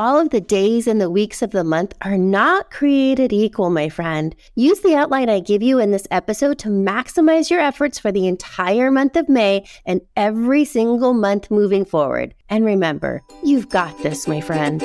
All of the days and the weeks of the month are not created equal, my friend. Use the outline I give you in this episode to maximize your efforts for the entire month of May and every single month moving forward. And remember, you've got this, my friend.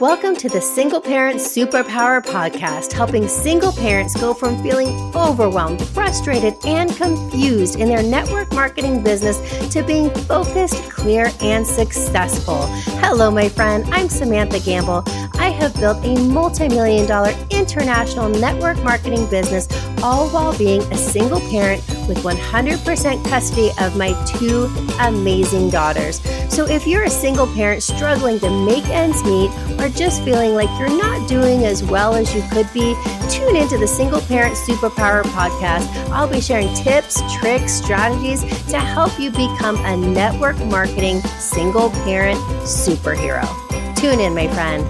Welcome to the Single Parent Superpower Podcast, helping single parents go from feeling overwhelmed, frustrated, and confused in their network marketing business to being focused, clear, and successful. Hello, my friend. I'm Samantha Gamble. I have built a multi million dollar international network marketing business, all while being a single parent with 100% custody of my two amazing daughters. So if you're a single parent struggling to make ends meet or just feeling like you're not doing as well as you could be, tune into the Single Parent Superpower podcast. I'll be sharing tips, tricks, strategies to help you become a network marketing single parent superhero. Tune in, my friend.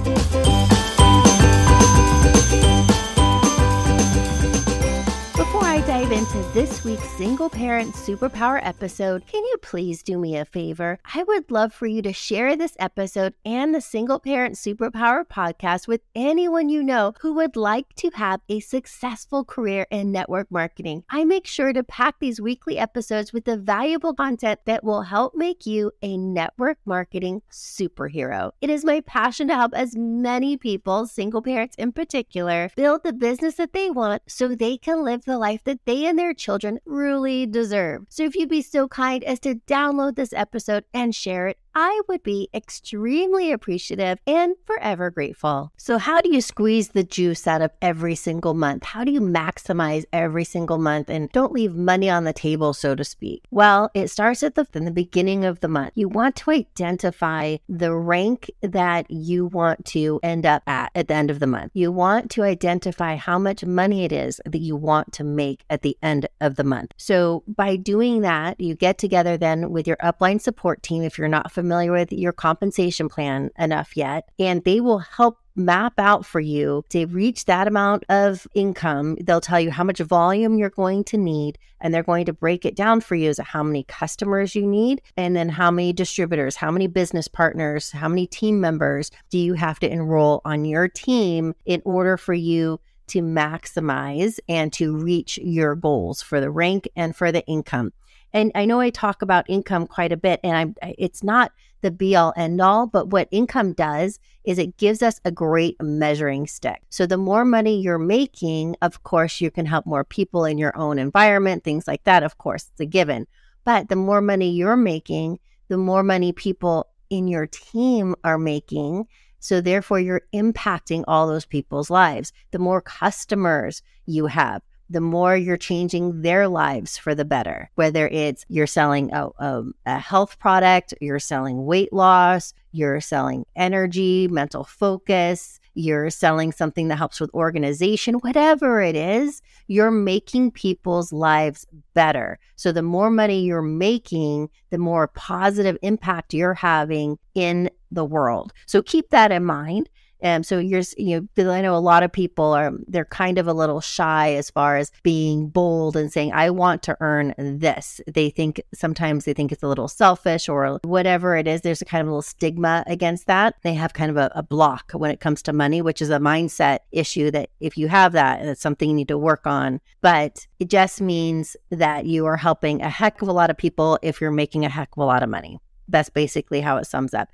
Dive into this week's single parent superpower episode, can you please do me a favor? I would love for you to share this episode and the single parent superpower podcast with anyone you know who would like to have a successful career in network marketing. I make sure to pack these weekly episodes with the valuable content that will help make you a network marketing superhero. It is my passion to help as many people, single parents in particular, build the business that they want so they can live the life that they and their children really deserve. So if you'd be so kind as to download this episode and share it, I would be extremely appreciative and forever grateful. So, how do you squeeze the juice out of every single month? How do you maximize every single month and don't leave money on the table, so to speak? Well, it starts at the in the beginning of the month. You want to identify the rank that you want to end up at at the end of the month. You want to identify how much money it is that you want to make at the end of the month. So, by doing that, you get together then with your upline support team if you're not familiar with your compensation plan enough yet, and they will help map out for you to reach that amount of income. They'll tell you how much volume you're going to need, and they're going to break it down for you as how many customers you need, and then how many distributors, how many business partners, how many team members do you have to enroll on your team in order for you to maximize and to reach your goals for the rank and for the income. And I know I talk about income quite a bit, and I'm it's not the be all end all, but what income does is it gives us a great measuring stick. So the more money you're making, of course, you can help more people in your own environment, things like that. Of course, it's a given. But the more money you're making, the more money people in your team are making. So therefore, you're impacting all those people's lives. The more customers you have, the more you're changing their lives for the better. Whether it's you're selling a, a, a, health product, you're selling weight loss, you're selling energy, mental focus, you're selling something that helps with organization, whatever it is, you're making people's lives better. So the more money you're making, the more positive impact you're having in the world. So keep that in mind. Um, so you're, you know, I know a lot of people are, they're kind of a little shy as far as being bold and saying, I want to earn this. They think sometimes they think it's a little selfish or whatever it is. There's a kind of a little stigma against that. They have kind of a, a block when it comes to money, which is a mindset issue that if you have that, it's something you need to work on. But it just means that you are helping a heck of a lot of people if you're making a heck of a lot of money. That's basically how it sums up.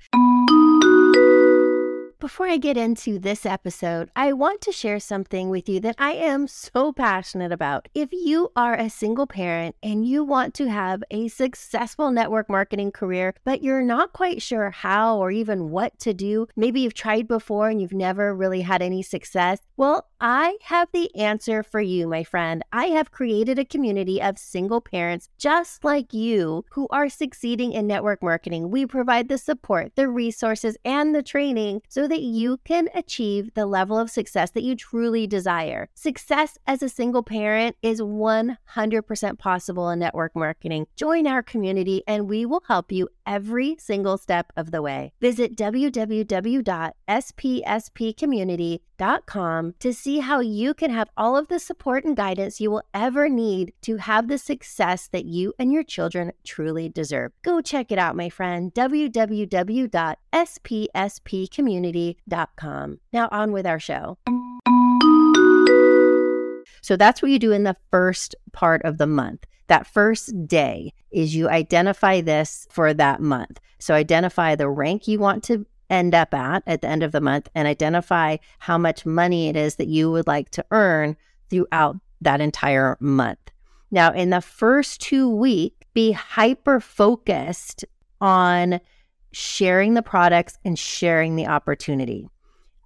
Before I get into this episode, I want to share something with you that I am so passionate about. If you are a single parent and you want to have a successful network marketing career, but you're not quite sure how or even what to do, maybe you've tried before and you've never really had any success, well, I have the answer for you, my friend. I have created a community of single parents just like you who are succeeding in network marketing. We provide the support, the resources, and the training so that you can achieve the level of success that you truly desire. Success as a single parent is 100% possible in network marketing. Join our community and we will help you every single step of the way. Visit www.spspcommunity.com to see see how you can have all of the support and guidance you will ever need to have the success that you and your children truly deserve. Go check it out, my friend, www.spspcommunity.com. Now, on with our show. So that's what you do in the first part of the month. That first day is you identify this for that month. So identify the rank you want to end up at at the end of the month and identify how much money it is that you would like to earn throughout that entire month. Now, in the first two weeks, be hyper focused on sharing the products and sharing the opportunity.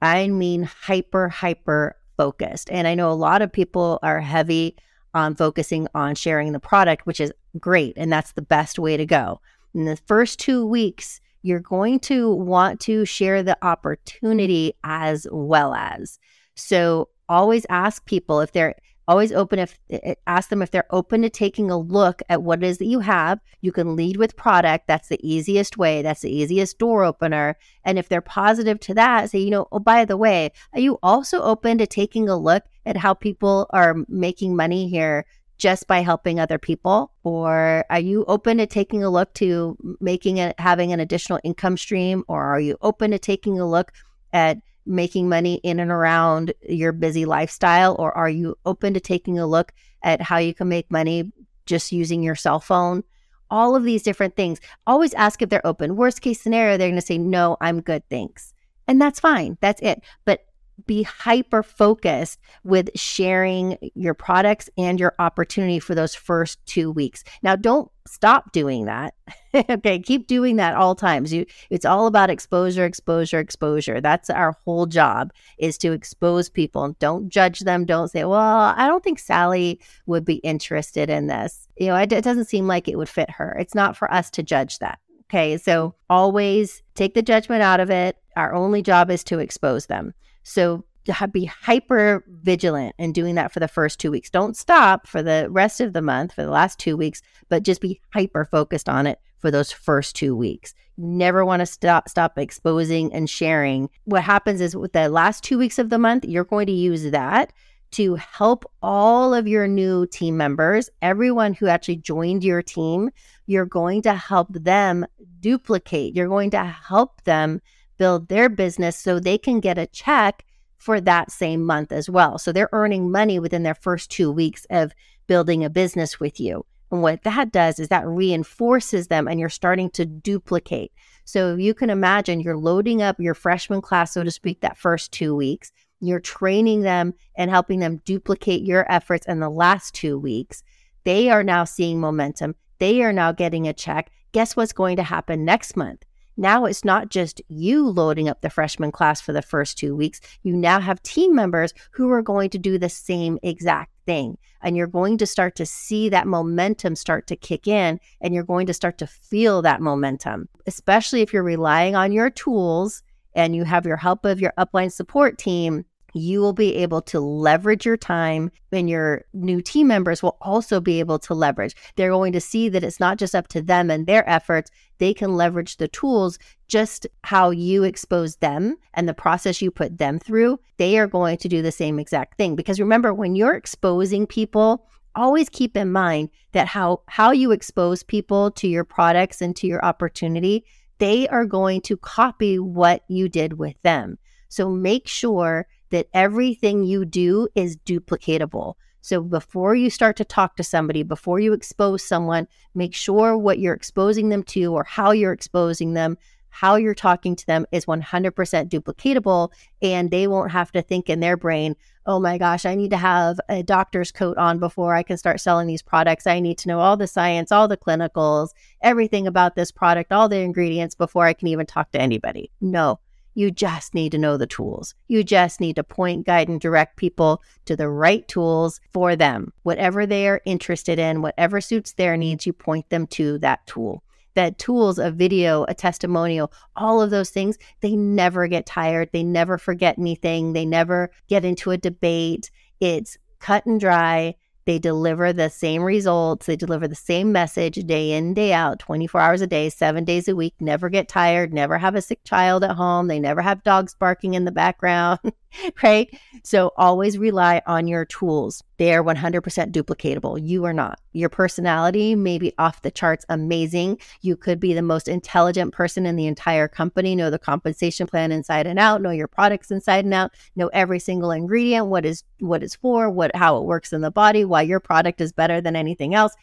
I mean, hyper, hyper focused. And I know a lot of people are heavy on focusing on sharing the product, which is great. And that's the best way to go. In the first two weeks, you're going to want to share the opportunity as well as. So always ask people if they're always open if eh, ask them if they're open to taking a look at what it is that you have. You can lead with product. That's the easiest way. That's the easiest door opener. And if they're positive to that say you know oh by the way are you also open to taking a look at how people are making money here just by helping other people or are you open to taking a look to making it having an additional income stream or are you open to taking a look at making money in and around your busy lifestyle? Or are you open to taking a look at how you can make money just using your cell phone? All of these different things. Always ask if they're open. Worst case scenario, they're going to say, no, I'm good, thanks. And that's fine. That's it. But be hyper focused with sharing your products and your opportunity for those first two weeks. Now, don't stop doing that. okay, keep doing that all times. You, it's all about exposure, exposure, exposure. That's our whole job is to expose people. Don't judge them. Don't say, "Well, I don't think Sally would be interested in this." You know, it, it doesn't seem like it would fit her. It's not for us to judge that. Okay, so always take the judgment out of it. Our only job is to expose them. So be hyper vigilant and doing that for the first two weeks. Don't stop for the rest of the month, for the last two weeks, but just be hyper focused on it for those first two weeks. You never want to stop stop exposing and sharing. What happens is with the last two weeks of the month, you're going to use that to help all of your new team members, everyone who actually joined your team, you're going to help them duplicate. You're going to help them build their business so they can get a check for that same month as well. So they're earning money within their first two weeks of building a business with you. And what that does is that reinforces them and you're starting to duplicate. So you can imagine you're loading up your freshman class, so to speak, that first two weeks. You're training them and helping them duplicate your efforts in the last two weeks. They are now seeing momentum. They are now getting a check. Guess what's going to happen next month? Now it's not just you loading up the freshman class for the first two weeks. You now have team members who are going to do the same exact thing. And you're going to start to see that momentum start to kick in and you're going to start to feel that momentum, especially if you're relying on your tools and you have your help of your upline support team you will be able to leverage your time and your new team members will also be able to leverage. They're going to see that it's not just up to them and their efforts, they can leverage the tools just how you expose them and the process you put them through. They are going to do the same exact thing because remember when you're exposing people, always keep in mind that how how you expose people to your products and to your opportunity, they are going to copy what you did with them. So make sure that everything you do is duplicatable. So before you start to talk to somebody, before you expose someone, make sure what you're exposing them to or how you're exposing them, how you're talking to them is 100% duplicatable. And they won't have to think in their brain, oh my gosh, I need to have a doctor's coat on before I can start selling these products. I need to know all the science, all the clinicals, everything about this product, all the ingredients before I can even talk to anybody. No, you just need to know the tools. You just need to point, guide, and direct people to the right tools for them. Whatever they are interested in, whatever suits their needs, you point them to that tool. That tools, a video, a testimonial, all of those things, they never get tired. They never forget anything. They never get into a debate. It's cut and dry. They deliver the same results. They deliver the same message day in, day out, 24 hours a day, seven days a week, never get tired, never have a sick child at home. They never have dogs barking in the background, right? So always rely on your tools. They are 100% duplicatable. You are not. Your personality may be off the charts amazing. You could be the most intelligent person in the entire company, know the compensation plan inside and out, know your products inside and out, know every single ingredient, what is what is for, what how it works in the body, why your product is better than anything else.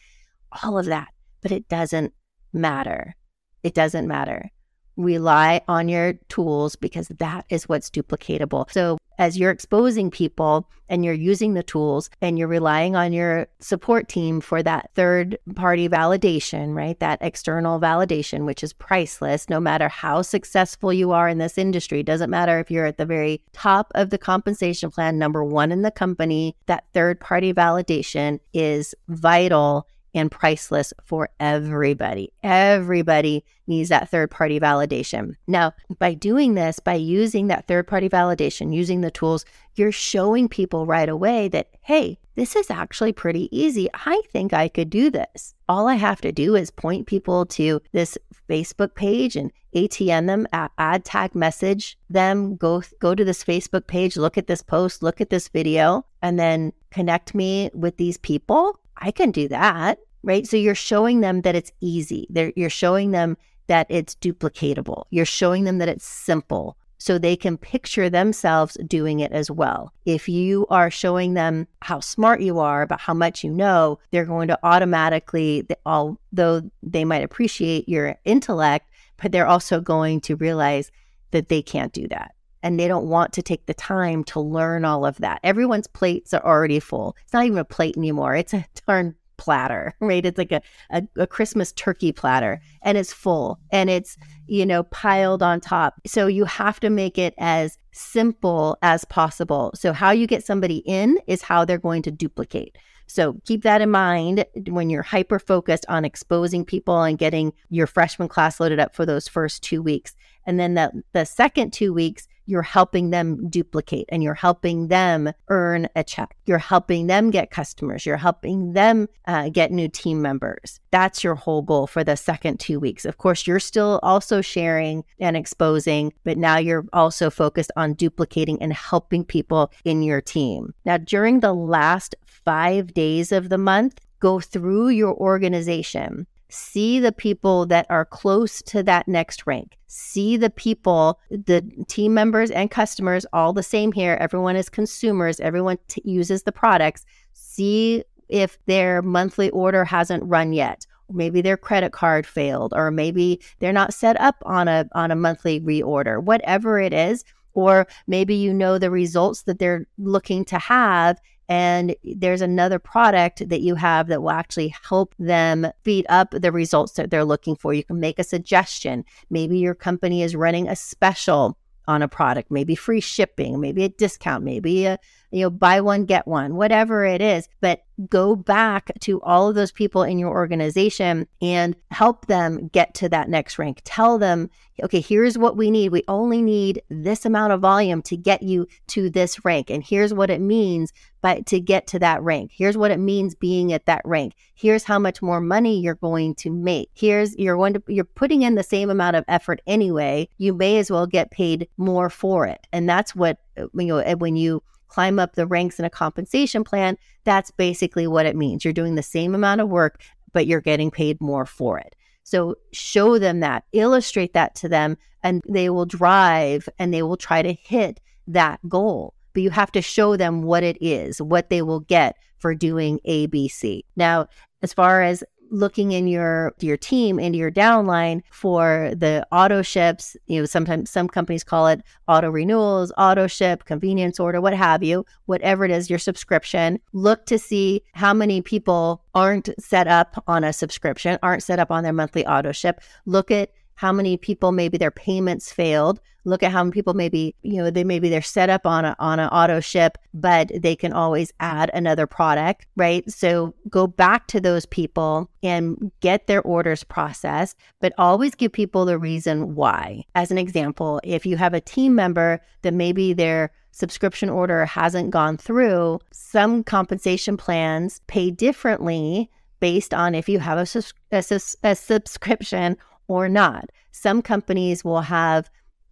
All of that. But it doesn't matter. It doesn't matter rely on your tools because that is what's duplicatable. So, as you're exposing people and you're using the tools and you're relying on your support team for that third party validation, right? That external validation, which is priceless, no matter how successful you are in this industry. Doesn't matter if you're at the very top of the compensation plan, number one in the company, that third party validation is vital and priceless for everybody. Everybody needs that third party validation. Now, by doing this, by using that third party validation, using the tools, you're showing people right away that, hey, this is actually pretty easy. I think I could do this. All I have to do is point people to this Facebook page and ATN them, add tag message them, go go to this Facebook page, look at this post, look at this video, and then connect me with these people I can do that, right? So you're showing them that it's easy. They're, you're showing them that it's duplicatable. You're showing them that it's simple so they can picture themselves doing it as well. If you are showing them how smart you are about how much you know, they're going to automatically, although they might appreciate your intellect, but they're also going to realize that they can't do that and they don't want to take the time to learn all of that. Everyone's plates are already full. It's not even a plate anymore. It's a darn platter, right? It's like a, a, a, Christmas turkey platter and it's full and it's, you know, piled on top. So you have to make it as simple as possible. So, how you get somebody in is how they're going to duplicate. So keep that in mind when you're hyper focused on exposing people and getting your freshman class loaded up for those first two weeks. And then the, the second two weeks, you're helping them duplicate and you're helping them earn a check. You're helping them get customers. You're helping them uh, get new team members. That's your whole goal for the second two weeks. Of course, you're still also sharing and exposing, but now you're also focused on duplicating and helping people in your team. Now, during the last five days of the month, go through your organization see the people that are close to that next rank. See the people the team members and customers all the same here. Everyone is consumers. Everyone t- uses the products. See if their monthly order hasn't run yet. Maybe their credit card failed or maybe they're not set up on a on a monthly reorder whatever it is. Or maybe you know the results that they're looking to have and there's another product that you have that will actually help them speed up the results that they're looking for. You can make a suggestion. Maybe your company is running a special on a product, maybe free shipping, maybe a discount, maybe a you know buy one get one, whatever it is, but go back to all of those people in your organization and help them get to that next rank. Tell them, okay, here's what we need. We only need this amount of volume to get you to this rank and here's what it means but to get to that rank. Here's what it means being at that rank. Here's how much more money you're going to make. Here's you're going to you're putting in the same amount of effort anyway. You may as well get paid more for it. And that's what you know when you climb up the ranks in a compensation plan, that's basically what it means. You're doing the same amount of work, but you're getting paid more for it. So show them that, illustrate that to them, and they will drive and they will try to hit that goal but you have to show them what it is, what they will get for doing ABC. Now, as far as looking in your your team into your downline for the auto ships you know sometimes some companies call it auto renewals auto ship convenience order what have you whatever it is your subscription. Look to see how many people aren't set up on a subscription aren't set up on their monthly auto ship. Look at how many people maybe their payments failed. Look at how many people maybe, you know, they maybe they're set up on a on an auto ship, but they can always add another product, right? So go back to those people and get their orders processed, but always give people the reason why. As an example, if you have a team member that maybe their subscription order hasn't gone through, some compensation plans pay differently based on if you have a, a, a subscription or not. Some companies will have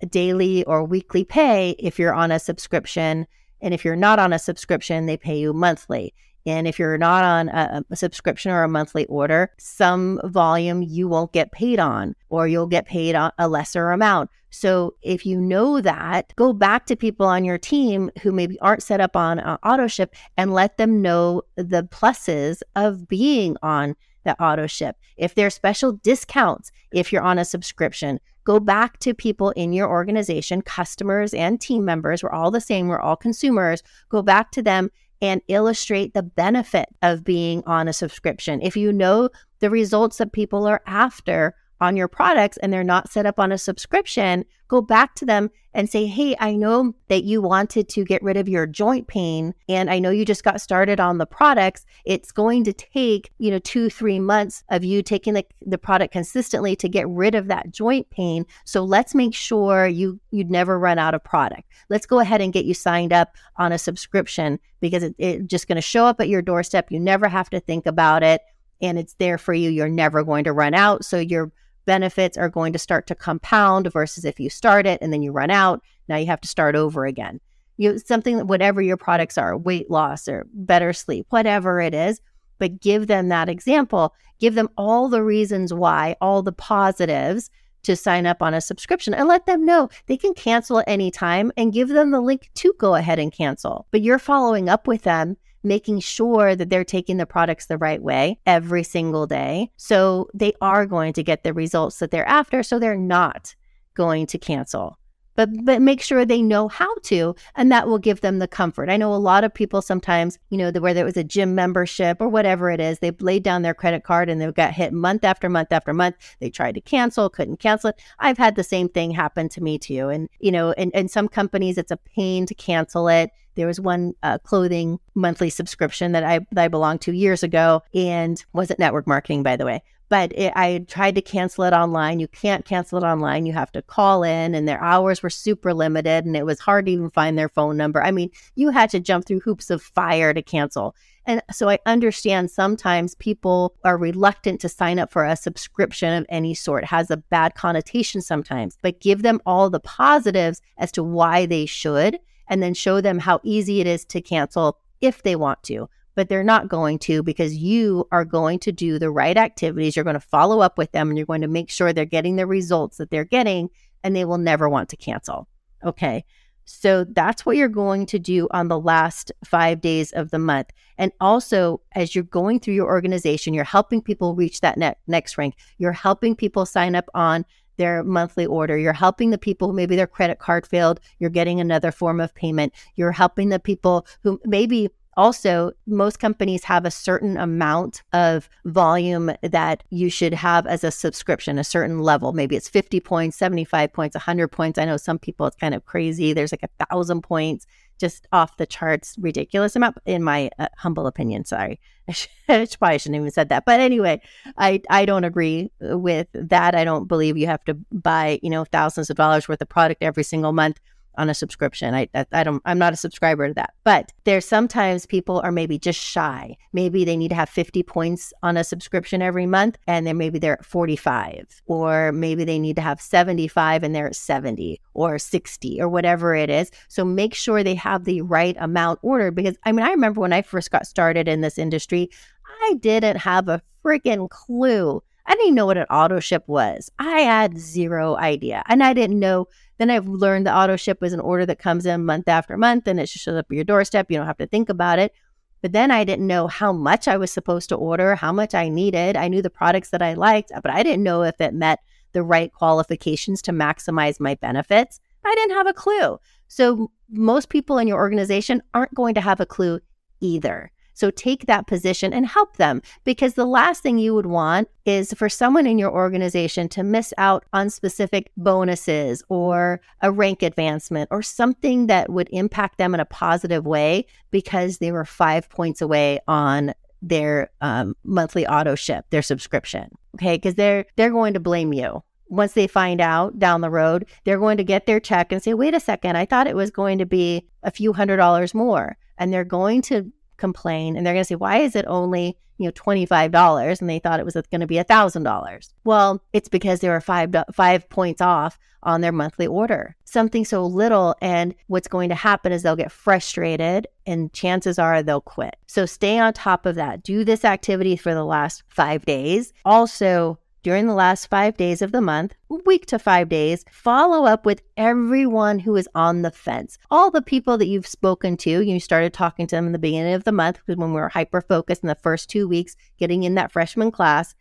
daily or weekly pay if you're on a subscription. And if you're not on a subscription, they pay you monthly. And if you're not on a, a, subscription or a monthly order, some volume you won't get paid on, or you'll get paid on a lesser amount. So if you know that, go back to people on your team who maybe aren't set up on uh, auto ship and let them know the pluses of being on that auto ship. If there's special discounts, if you're on a subscription, go back to people in your organization, customers and team members. We're all the same, we're all consumers. Go back to them and illustrate the benefit of being on a subscription. If you know the results that people are after on your products and they're not set up on a subscription, go back to them and say, Hey, I know that you wanted to get rid of your joint pain. And I know you just got started on the products. It's going to take, you know, two, three months of you taking the, the product consistently to get rid of that joint pain. So let's make sure you, you'd never run out of product. Let's go ahead and get you signed up on a subscription because it's it just going to show up at your doorstep. You never have to think about it and it's there for you. You're never going to run out. So you're benefits are going to start to compound versus if you start it and then you run out, now you have to start over again. You something whatever your products are, weight loss or better sleep, whatever it is, but give them that example. Give them all the reasons why, all the positives to sign up on a subscription and let them know they can cancel at any time and give them the link to go ahead and cancel. But you're following up with them making sure that they're taking the products the right way every single day. So they are going to get the results that they're after. So they're not going to cancel. But, but make sure they know how to, and that will give them the comfort. I know a lot of people sometimes, you know, the, whether it was a gym membership or whatever it is, they've laid down their credit card and they've got hit month after month after month. They tried to cancel, couldn't cancel it. I've had the same thing happen to me too. And, you know, in, in some companies, it's a pain to cancel it there was one uh, clothing monthly subscription that I that I belonged to years ago, and wasn't network marketing, by the way. But it, I tried to cancel it online. You can't cancel it online. You have to call in, and their hours were super limited, and it was hard to even find their phone number. I mean, you had to jump through hoops of fire to cancel. And so I understand sometimes people are reluctant to sign up for a subscription of any sort. It has a bad connotation sometimes, but give them all the positives as to why they should and then show them how easy it is to cancel if they want to. But they're not going to because you are going to do the right activities. You're going to follow up with them and you're going to make sure they're getting the results that they're getting and they will never want to cancel. Okay. So that's what you're going to do on the last five days of the month. And also, as you're going through your organization, you're helping people reach that ne- next rank. You're helping people sign up on their monthly order. You're helping the people who maybe their credit card failed. You're getting another form of payment. You're helping the people who maybe also, most companies have a certain amount of volume that you should have as a subscription, a certain level. Maybe it's 50 points, 75 points, 100 points. I know some people it's kind of crazy. There's like a thousand points, just off the charts, ridiculous amount, in my uh, humble opinion. Sorry. I probably shouldn't even said that. But anyway, I, I don't agree with that. I don't believe you have to buy, you know, thousands of dollars worth of product every single month on a subscription. I, I, I don't I'm not a subscriber to that. But there's sometimes people are maybe just shy. Maybe they need to have 50 points on a subscription every month and then maybe they're at 45 or maybe they need to have 75 and they're at 70 or 60 or whatever it is. So make sure they have the right amount ordered because I mean I remember when I first got started in this industry, I didn't have a freaking clue I didn't know what an auto ship was. I had zero idea. And I didn't know. Then I've learned the auto ship was an order that comes in month after month and it just shows up at your doorstep. You don't have to think about it. But then I didn't know how much I was supposed to order, how much I needed. I knew the products that I liked, but I didn't know if it met the right qualifications to maximize my benefits. I didn't have a clue. So most people in your organization aren't going to have a clue either. So take that position and help them because the last thing you would want is for someone in your organization to miss out on specific bonuses or a rank advancement or something that would impact them in a positive way because they were five points away on their um, monthly auto ship, their subscription. Okay, because they're they're going to blame you once they find out down the road, they're going to get their check and say, wait a second, I thought it was going to be a few hundred dollars more. And they're going to complain and they're going to say, why is it only, you know, $25 and they thought it was going to be a $1,000? Well, it's because they were five, five points off on their monthly order. Something so little. And what's going to happen is they'll get frustrated and chances are they'll quit. So stay on top of that. Do this activity for the last five days. Also, during the last five days of the month, week to five days, follow up with everyone who is on the fence. All the people that you've spoken to, you started talking to them in the beginning of the month when we were hyper focused in the first two weeks, getting in that freshman class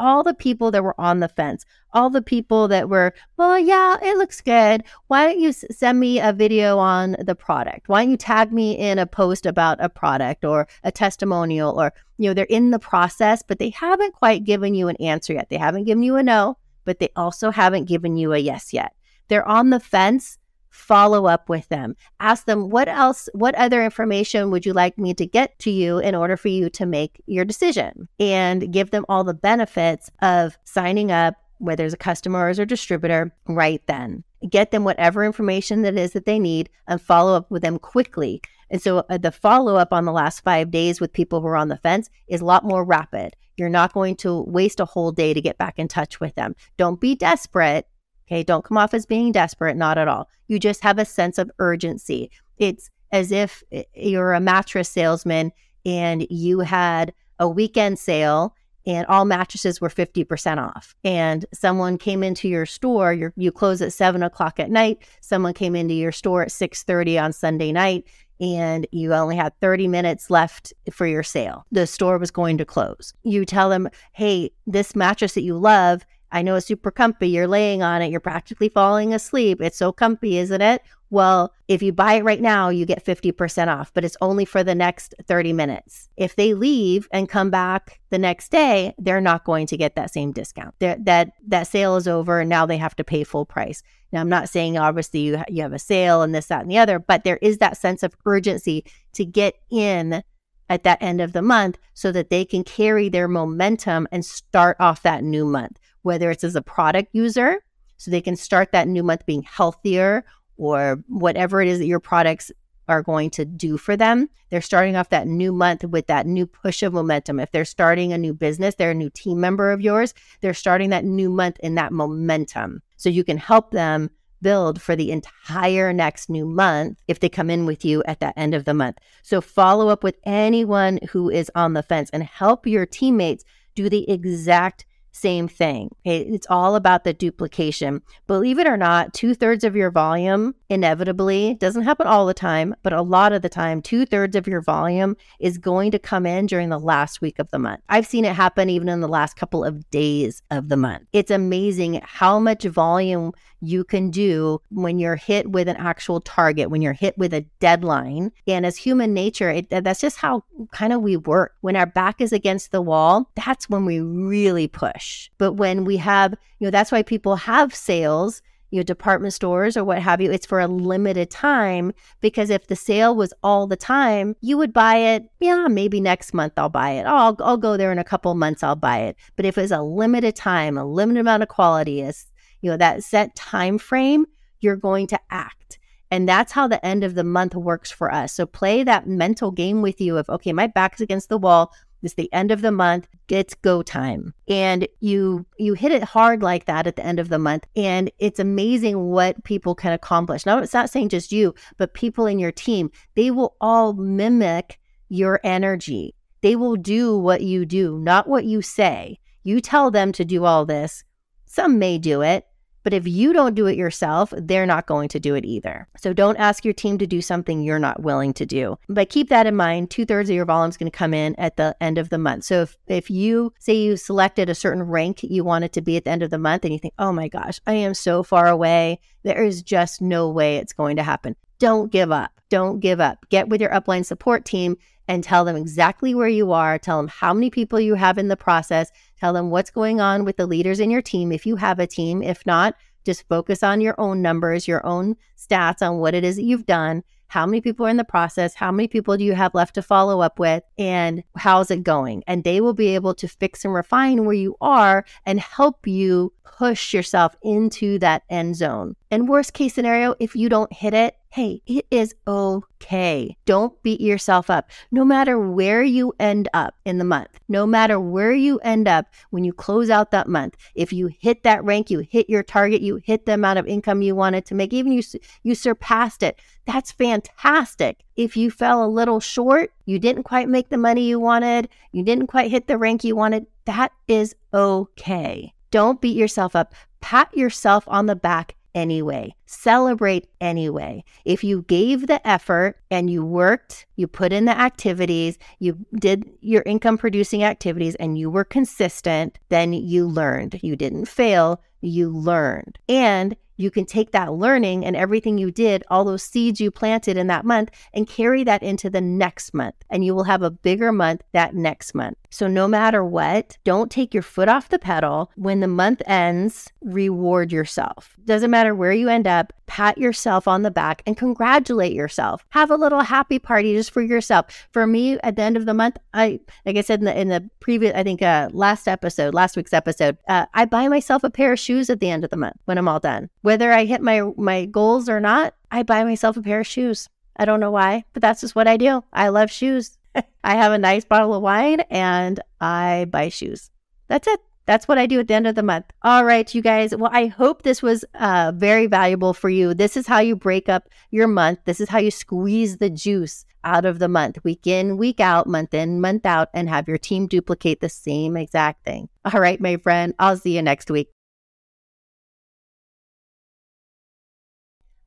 all the people that were on the fence, all the people that were, well, yeah, it looks good. Why don't you send me a video on the product? Why don't you tag me in a post about a product or a testimonial? Or, you know, they're in the process, but they haven't quite given you an answer yet. They haven't given you a no, but they also haven't given you a yes yet. They're on the fence follow up with them. Ask them what else, what other information would you like me to get to you in order for you to make your decision? And give them all the benefits of signing up, whether it's a customer or a distributor, right then. Get them whatever information that is that they need and follow up with them quickly. And so uh, the follow up on the last five days with people who are on the fence is a lot more rapid. You're not going to waste a whole day to get back in touch with them. Don't be desperate Okay. Don't come off as being desperate, not at all. You just have a sense of urgency. It's as if eh, you're a mattress salesman and you had a weekend sale and all mattresses were 50% off. And someone came into your store, you you close at seven o'clock at night. Someone came into your store at 6:30 on Sunday night and you only had 30 minutes left for your sale. The store was going to close. You tell them, hey, this mattress that you love I know it's super comfy. You're laying on it. You're practically falling asleep. It's so comfy, isn't it? Well, if you buy it right now, you get 50% off, but it's only for the next 30 minutes. If they leave and come back the next day, they're not going to get that same discount. They're, that that sale is over and now they have to pay full price. Now, I'm not saying obviously you, you have a sale and this, that, and the other, but there is that sense of urgency to get in at that end of the month so that they can carry their momentum and start off that new month whether it's as a product user, so they can start that new month being healthier or whatever it is that your products are going to do for them. They're starting off that new month with that new push of momentum. If they're starting a new business, they're a new team member of yours, they're starting that new month in that momentum. So you can help them build for the entire next new month if they come in with you at that end of the month. So follow up with anyone who is on the fence and help your teammates do the exact same thing. It's all about the duplication. Believe it or not, two thirds of your volume inevitably doesn't happen all the time, but a lot of the time, two thirds of your volume is going to come in during the last week of the month. I've seen it happen even in the last couple of days of the month. It's amazing how much volume you can do when you're hit with an actual target, when you're hit with a deadline. And as human nature, it, that's just how kind of we work. When our back is against the wall, that's when we really push. But when we have, you know, that's why people have sales you know, department stores or what have you, it's for a limited time because if the sale was all the time, you would buy it. Yeah, maybe next month I'll buy it. Oh, I'll, I'll go there in a couple months, I'll buy it. But if it's a limited time, a limited amount of quality, is you know, that set time frame, you're going to act. And that's how the end of the month works for us. So play that mental game with you of, okay, my back's against the wall. It's the end of the month. It's go time. And you you hit it hard like that at the end of the month. And it's amazing what people can accomplish. Now it's not saying just you, but people in your team, they will all mimic your energy. They will do what you do, not what you say. You tell them to do all this. Some may do it, but if you don't do it yourself, they're not going to do it either. So don't ask your team to do something you're not willing to do. But keep that in mind. Two thirds of your volume is going to come in at the end of the month. So if, if you say you selected a certain rank you want it to be at the end of the month and you think, oh my gosh, I am so far away, there is just no way it's going to happen. Don't give up. Don't give up. Get with your upline support team and tell them exactly where you are. Tell them how many people you have in the process. Tell them what's going on with the leaders in your team if you have a team. If not, just focus on your own numbers, your own stats on what it is that you've done how many people are in the process, how many people do you have left to follow up with, and how's it going? And they will be able to fix and refine where you are and help you push yourself into that end zone. And worst case scenario, if you don't hit it, hey, it is okay. Don't beat yourself up. No matter where you end up in the month, no matter where you end up when you close out that month, if you hit that rank, you hit your target, you hit the amount of income you wanted to make, even you you surpassed it. That's fantastic. If you fell a little short, you didn't quite make the money you wanted, you didn't quite hit the rank you wanted, that is okay. Don't beat yourself up. Pat yourself on the back anyway. Celebrate anyway. If you gave the effort and you worked, you put in the activities, you did your income producing activities, and you were consistent, then you learned. You didn't fail, you learned. And you can take that learning and everything you did, all those seeds you planted in that month, and carry that into the next month. And you will have a bigger month that next month. So, no matter what, don't take your foot off the pedal. When the month ends, reward yourself. Doesn't matter where you end up, pat yourself on the back and congratulate yourself. Have a little happy party just for yourself. For me, at the end of the month, I, like I said in the, in the previous, I think, uh, last episode, last week's episode, uh, I buy myself a pair of shoes at the end of the month when I'm all done whether I hit my my goals or not, I buy myself a pair of shoes. I don't know why, but that's just what I do. I love shoes. I have a nice bottle of wine and I buy shoes. That's it. That's what I do at the end of the month. All right, you guys. Well, I hope this was uh, very valuable for you. This is how you break up your month. This is how you squeeze the juice out of the month, week in, week out, month in, month out, and have your team duplicate the same exact thing. All right, my friend. I'll see you next week.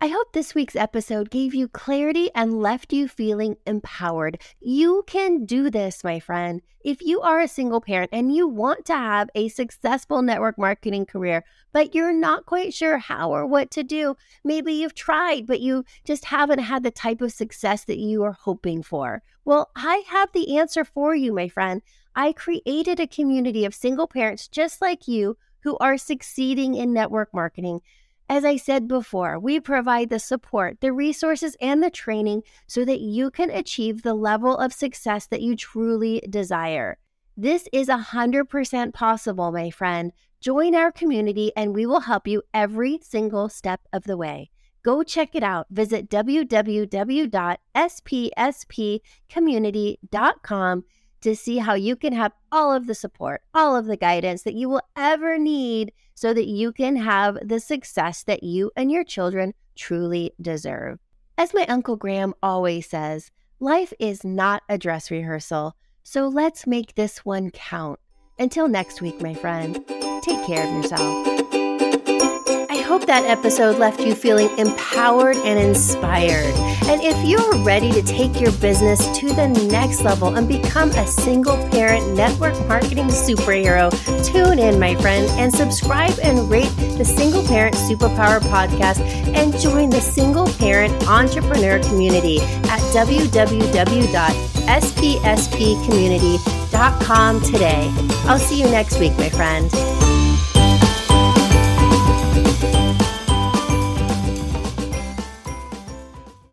I hope this week's episode gave you clarity and left you feeling empowered. You can do this, my friend. If you are a single parent and you want to have a successful network marketing career, but you're not quite sure how or what to do, maybe you've tried, but you just haven't had the type of success that you are hoping for. Well, I have the answer for you, my friend. I created a community of single parents just like you who are succeeding in network marketing. As I said before, we provide the support, the resources, and the training so that you can achieve the level of success that you truly desire. This is 100% possible, my friend. Join our community and we will help you every single step of the way. Go check it out. Visit www.spspcommunity.com to see how you can have all of the support, all of the guidance that you will ever need so that you can have the success that you and your children truly deserve. As my Uncle Graham always says, life is not a dress rehearsal, so let's make this one count. Until next week, my friend, take care of yourself hope that episode left you feeling empowered and inspired. And if you're ready to take your business to the next level and become a single parent network marketing superhero, tune in, my friend, and subscribe and rate the Single Parent Superpower podcast and join the single parent entrepreneur community at www.spspcommunity.com today. I'll see you next week, my friend.